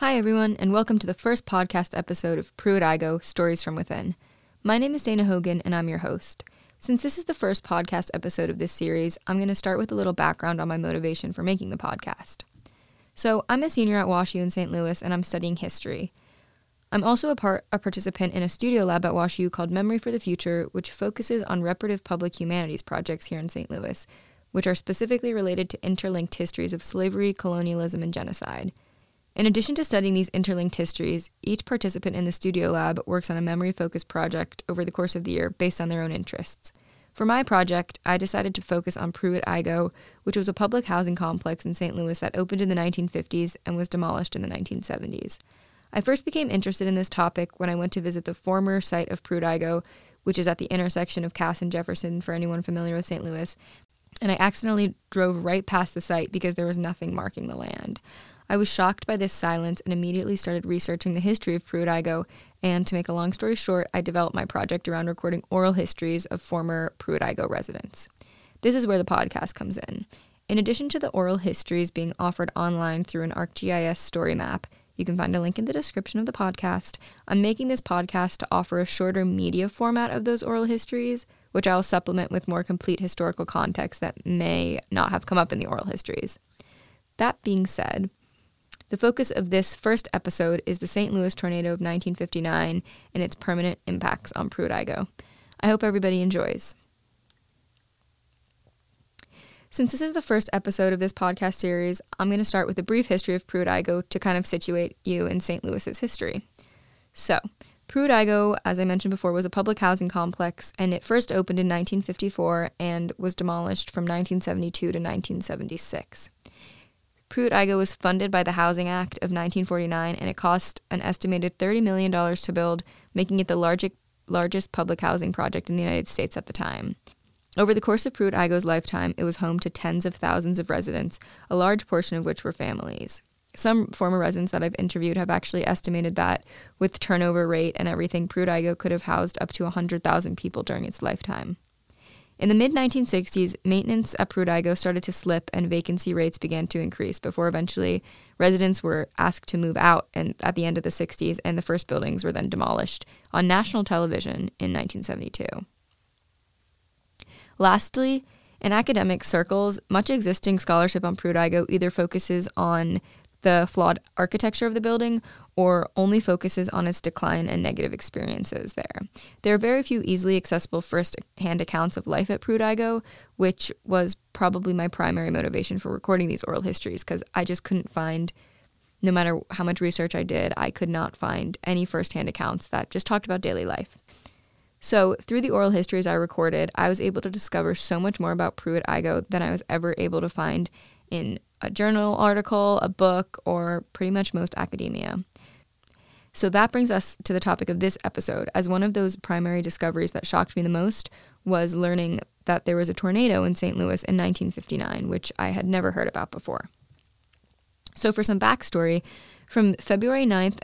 Hi, everyone, and welcome to the first podcast episode of Pruitt-Igoe Stories from Within. My name is Dana Hogan, and I'm your host. Since this is the first podcast episode of this series, I'm going to start with a little background on my motivation for making the podcast. So, I'm a senior at WashU in St. Louis, and I'm studying history. I'm also a part a participant in a studio lab at WashU called Memory for the Future, which focuses on reparative public humanities projects here in St. Louis, which are specifically related to interlinked histories of slavery, colonialism, and genocide. In addition to studying these interlinked histories, each participant in the studio lab works on a memory focused project over the course of the year based on their own interests. For my project, I decided to focus on Pruitt-Igoe, which was a public housing complex in St. Louis that opened in the 1950s and was demolished in the 1970s. I first became interested in this topic when I went to visit the former site of Pruitt-Igoe, which is at the intersection of Cass and Jefferson for anyone familiar with St. Louis, and I accidentally drove right past the site because there was nothing marking the land. I was shocked by this silence and immediately started researching the history of Pruitt-Igoe. And to make a long story short, I developed my project around recording oral histories of former Pruitt-Igoe residents. This is where the podcast comes in. In addition to the oral histories being offered online through an ArcGIS story map, you can find a link in the description of the podcast. I'm making this podcast to offer a shorter media format of those oral histories, which I'll supplement with more complete historical context that may not have come up in the oral histories. That being said, the focus of this first episode is the St. Louis tornado of 1959 and its permanent impacts on Pruitt-Igoe. I hope everybody enjoys. Since this is the first episode of this podcast series, I'm going to start with a brief history of Pruitt-Igoe to kind of situate you in St. Louis's history. So, Pruitt-Igoe, as I mentioned before, was a public housing complex, and it first opened in 1954 and was demolished from 1972 to 1976. Pruitt-Igoe was funded by the Housing Act of 1949, and it cost an estimated $30 million to build, making it the largest, largest public housing project in the United States at the time. Over the course of Pruitt-Igoe's lifetime, it was home to tens of thousands of residents, a large portion of which were families. Some former residents that I've interviewed have actually estimated that with turnover rate and everything, Pruitt-Igoe could have housed up to 100,000 people during its lifetime. In the mid 1960s, maintenance at Pruitt-Igoe started to slip and vacancy rates began to increase before eventually residents were asked to move out and at the end of the 60s and the first buildings were then demolished on national television in 1972. Lastly, in academic circles, much existing scholarship on Pruitt-Igoe either focuses on the flawed architecture of the building or only focuses on its decline and negative experiences there. There are very few easily accessible first hand accounts of life at Pruitt-Igoe, which was probably my primary motivation for recording these oral histories because I just couldn't find, no matter how much research I did, I could not find any first hand accounts that just talked about daily life. So, through the oral histories I recorded, I was able to discover so much more about Pruitt-Igoe than I was ever able to find in a journal article, a book, or pretty much most academia. So that brings us to the topic of this episode, as one of those primary discoveries that shocked me the most was learning that there was a tornado in St. Louis in 1959, which I had never heard about before. So, for some backstory, from February 9th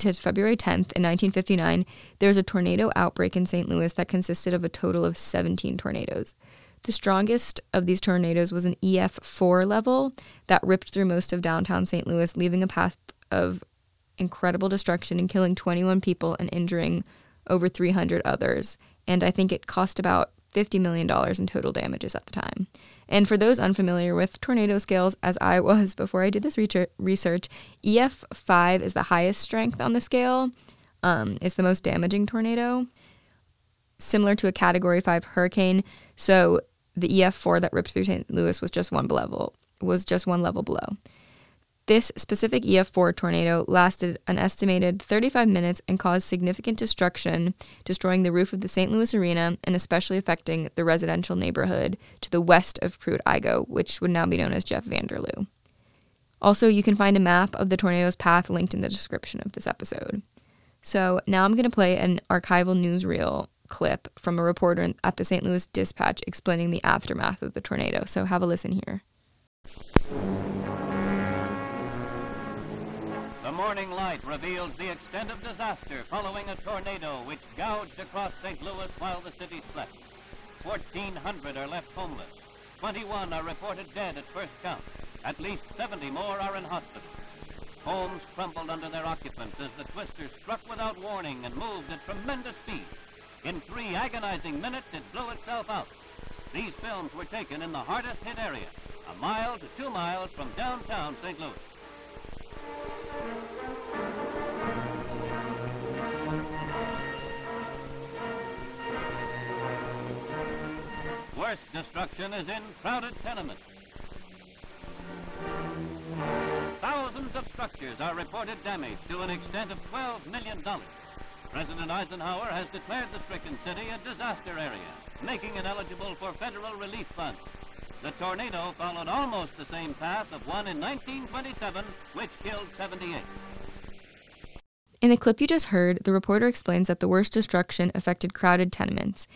to February 10th in 1959, there was a tornado outbreak in St. Louis that consisted of a total of 17 tornadoes. The strongest of these tornadoes was an EF4 level that ripped through most of downtown St. Louis, leaving a path of incredible destruction and killing 21 people and injuring over 300 others. And I think it cost about $50 million in total damages at the time. And for those unfamiliar with tornado scales, as I was before I did this research, EF5 is the highest strength on the scale. Um, it's the most damaging tornado, similar to a Category 5 hurricane. So the EF4 that ripped through St. Louis was just one level was just one level below. This specific EF4 tornado lasted an estimated 35 minutes and caused significant destruction, destroying the roof of the St. Louis Arena and especially affecting the residential neighborhood to the west of Pruitt-Igoe, which would now be known as JeffVanderLou. Also, you can find a map of the tornado's path linked in the description of this episode. So now I'm going to play an archival newsreel clip from a reporter at the St. Louis Dispatch explaining the aftermath of the tornado. So have a listen here. Morning light reveals the extent of disaster following a tornado which gouged across St. Louis while the city slept. 1,400 are left homeless. 21 are reported dead at first count. At least 70 more are in hospital. Homes crumbled under their occupants as the twister struck without warning and moved at tremendous speed. In three agonizing minutes, it blew itself out. These films were taken in the hardest hit area, a mile to two miles from downtown St. Louis. Worst destruction is in crowded tenements. Thousands of structures are reported damaged to an extent of $12 million. President Eisenhower has declared the stricken city a disaster area, making it eligible for federal relief funds. The tornado followed almost the same path of one in 1927, which killed 78. In the clip you just heard, the reporter explains that the worst destruction affected crowded tenements.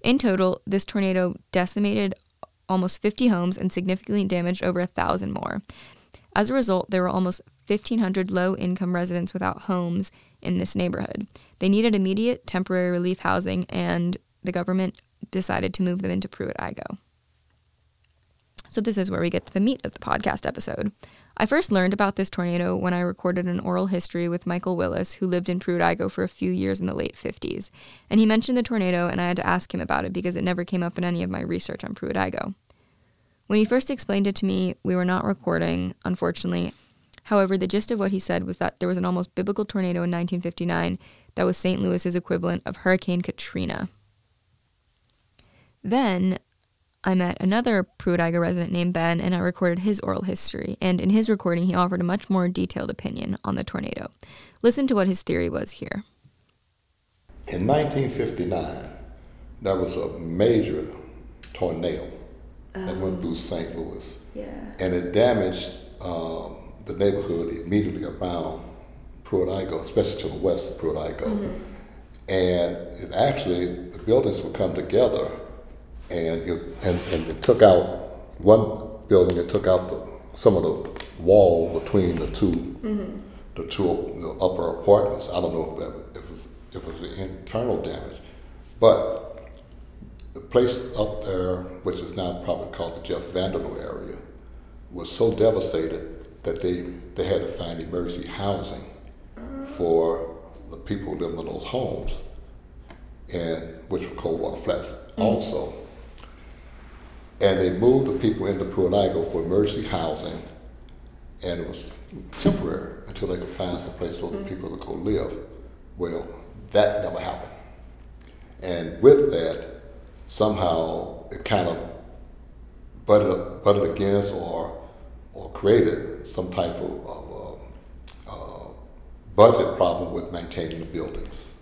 In total, this tornado decimated almost 50 homes and significantly damaged over a thousand more. As a result, there were almost 1,500 low income residents without homes in this neighborhood. They needed immediate temporary relief housing, and the government decided to move them into Pruitt-Igoe. So, this is where we get to the meat of the podcast episode. I first learned about this tornado when I recorded an oral history with Michael Willis, who lived in Pruitt-Igoe for a few years in the late 50s. And he mentioned the tornado, and I had to ask him about it because it never came up in any of my research on Pruitt-Igoe. When he first explained it to me, we were not recording, unfortunately. However, the gist of what he said was that there was an almost biblical tornado in 1959 that was St. Louis's equivalent of Hurricane Katrina. Then I met another Pruitt-Igoe resident named Ben, and I recorded his oral history. And in his recording, he offered a much more detailed opinion on the tornado. Listen to what his theory was here. In 1959, there was a major tornado that went through St. Louis. Yeah. And it damaged um, the neighborhood immediately around Pruitt-Igoe, especially to the west of Pruitt-Igoe. And it actually, the buildings would come together and, and, and it took out one building, it took out the, some of the wall between the 2 the two the upper apartments. I don't know if that if it was, if it was internal damage, but the place up there, which is now probably called the JeffVanderLou area, was so devastated that they, they had to find emergency housing for the people who lived in those homes, and which were cold water flats also. And they moved the people into Pruitt-Igoe for emergency housing, and it was temporary until they could find some place for the people to go live. Well, that never happened. And with that, somehow it kind of butted, up, butted against or, or created some type of, of uh, uh, budget problem with maintaining the buildings.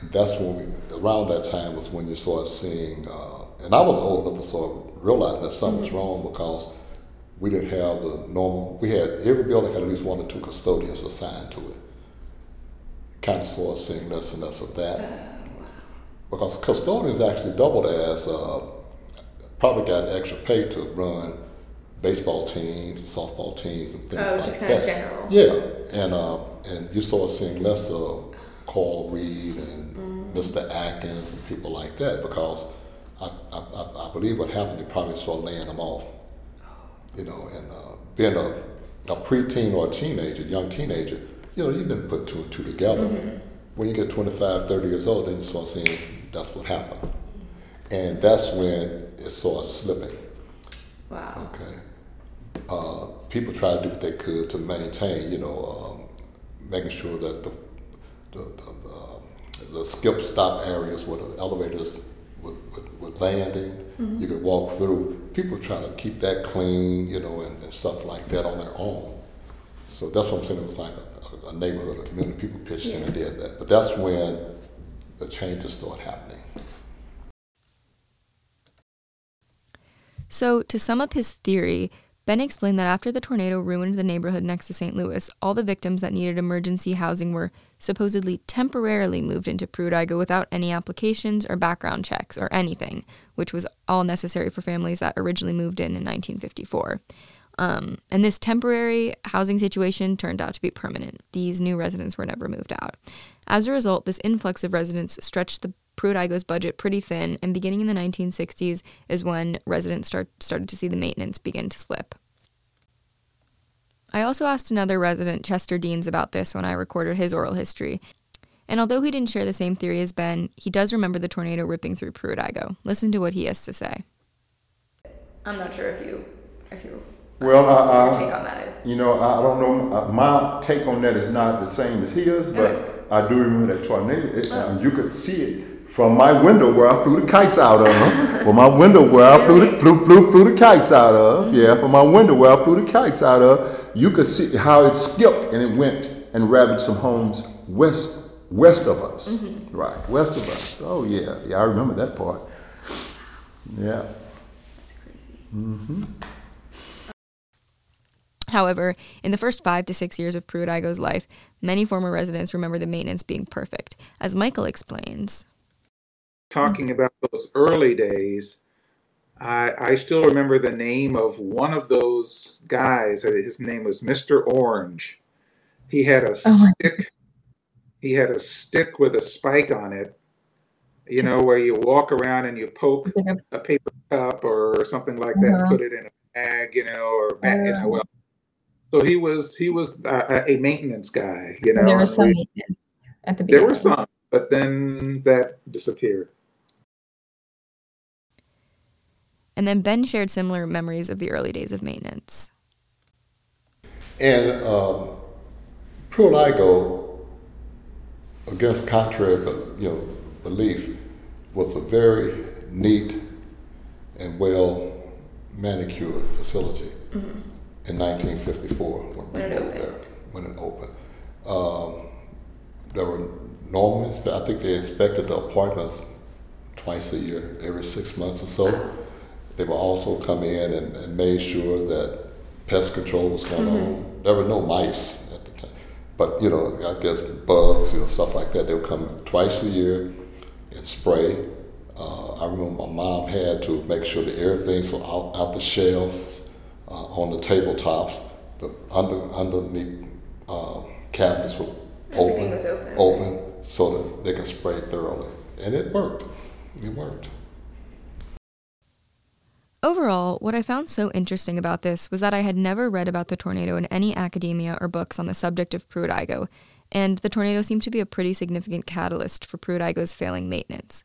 And that's when we, around that time was when you started seeing, uh, and I was old enough to sort of realize that something was wrong because we didn't have the normal, we had, every building had at least one or two custodians assigned to it. Kind of started seeing less and less of that because custodians actually doubled as uh, probably got extra pay to run baseball teams, softball teams, and things Oh, like just that. of general. Yeah, and uh, and you start seeing less of Carl Reed and Mr. Atkins and people like that because I, I, I I believe what happened, they probably started laying them off. You know, and uh, being a, a preteen or a teenager, young teenager, you know, you didn't put two and two together. When you get 25, 30 years old, then you start seeing that's what happened. And that's when it started slipping. Wow. Okay. Uh, people tried to do what they could to maintain, you know, um, making sure that the the, the, um, the skip stop areas where the elevators would, would, would landing, mm-hmm. you could walk through. People try to keep that clean, you know, and, and stuff like that on their own. So that's what I'm saying. It was like a, a neighborhood, a community. People pitched in and did that. But that's when the changes started happening. So, to sum up his theory, Ben explained that after the tornado ruined the neighborhood next to St. Louis, all the victims that needed emergency housing were supposedly temporarily moved into Pruitt-Igoe without any applications or background checks or anything, which was all necessary for families that originally moved in in 1954. Um, and this temporary housing situation turned out to be permanent. These new residents were never moved out. As a result, this influx of residents stretched the Pruitt-Igoe's budget pretty thin, and beginning in the 1960s is when residents start, started to see the maintenance begin to slip. I also asked another resident, Chester Deanes, about this when I recorded his oral history. And although he didn't share the same theory as Ben, he does remember the tornado ripping through Pruitt-Igoe. Listen to what he has to say. I'm not sure if you, if you, Well, I, your I, take on that is. You know, I don't know. uh, My take on that is not the same as his, but Okay. I do remember that tornado. It, uh, you could see it from my window where I flew the kites out of. from my window where I flew the, flew, flew, flew the kites out of. Yeah, from my window where I flew the kites out of. You could see how it skipped and it went and ravaged some homes west west of us. Right, west of us. Oh yeah, yeah, I remember that part. Yeah. That's crazy. Mm-hmm. However, in the first five to six years of Pruitt-Igoe's life, many former residents remember the maintenance being perfect. As Michael explains, talking about those early days, I, I still remember the name of one of those guys. Uh, His name was Mr. Orange. He had a stick. He had a stick with a spike on it. You know, where you walk around and you poke a paper cup or something like that, Uh-huh. put it in a bag, you know, or ba- you know, well. So he was he was a, a maintenance guy, you know. there were some we- maintenance at the there were some, but then that disappeared. And then Ben shared similar memories of the early days of maintenance. And um, Pruitt-Igoe, against contrary but you know belief, was a very neat and well manicured facility in 1954 when, When we opened. there. When it opened, um, there were normal. I think they inspected the apartments twice a year, every six months or so. They would also come in and, and made sure that pest control was going on. There were no mice at the time, but you know, I guess bugs, you know, stuff like that. They would come twice a year and spray. Uh, I remember my mom had to make sure that everything's out, out the shelves, uh, on the tabletops, the under underneath uh, cabinets were open, open. open, so that they could spray thoroughly, and it worked. It worked. Overall, what I found so interesting about this was that I had never read about the tornado in any academia or books on the subject of Pruitt-Igoe, and the tornado seemed to be a pretty significant catalyst for Pruitt-Igoe's failing maintenance.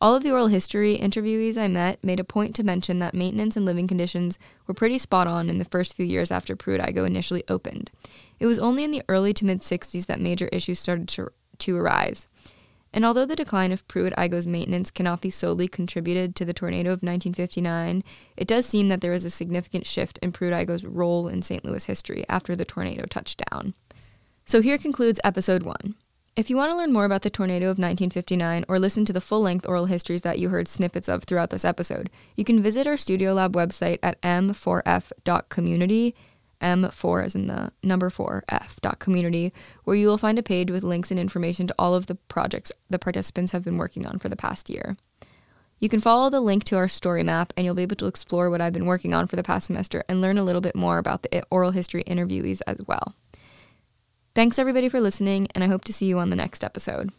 All of the oral history interviewees I met made a point to mention that maintenance and living conditions were pretty spot on in the first few years after Pruitt-Igoe initially opened. It was only in the early to mid 60s that major issues started to, to arise. And although the decline of Pruitt-Igoe's maintenance cannot be solely contributed to the tornado of 1959, it does seem that there is a significant shift in Pruitt-Igoe's role in St. Louis history after the tornado touched down. So here concludes episode one. If you want to learn more about the tornado of 1959 or listen to the full length oral histories that you heard snippets of throughout this episode, you can visit our Studio Lab website at m4f.community, m4 as in the number 4 f dot community, where you will find a page with links and information to all of the projects the participants have been working on for the past year. You can follow the link to our story map, and you'll be able to explore what I've been working on for the past semester and learn a little bit more about the oral history interviewees as well. Thanks everybody for listening, and I hope to see you on the next episode.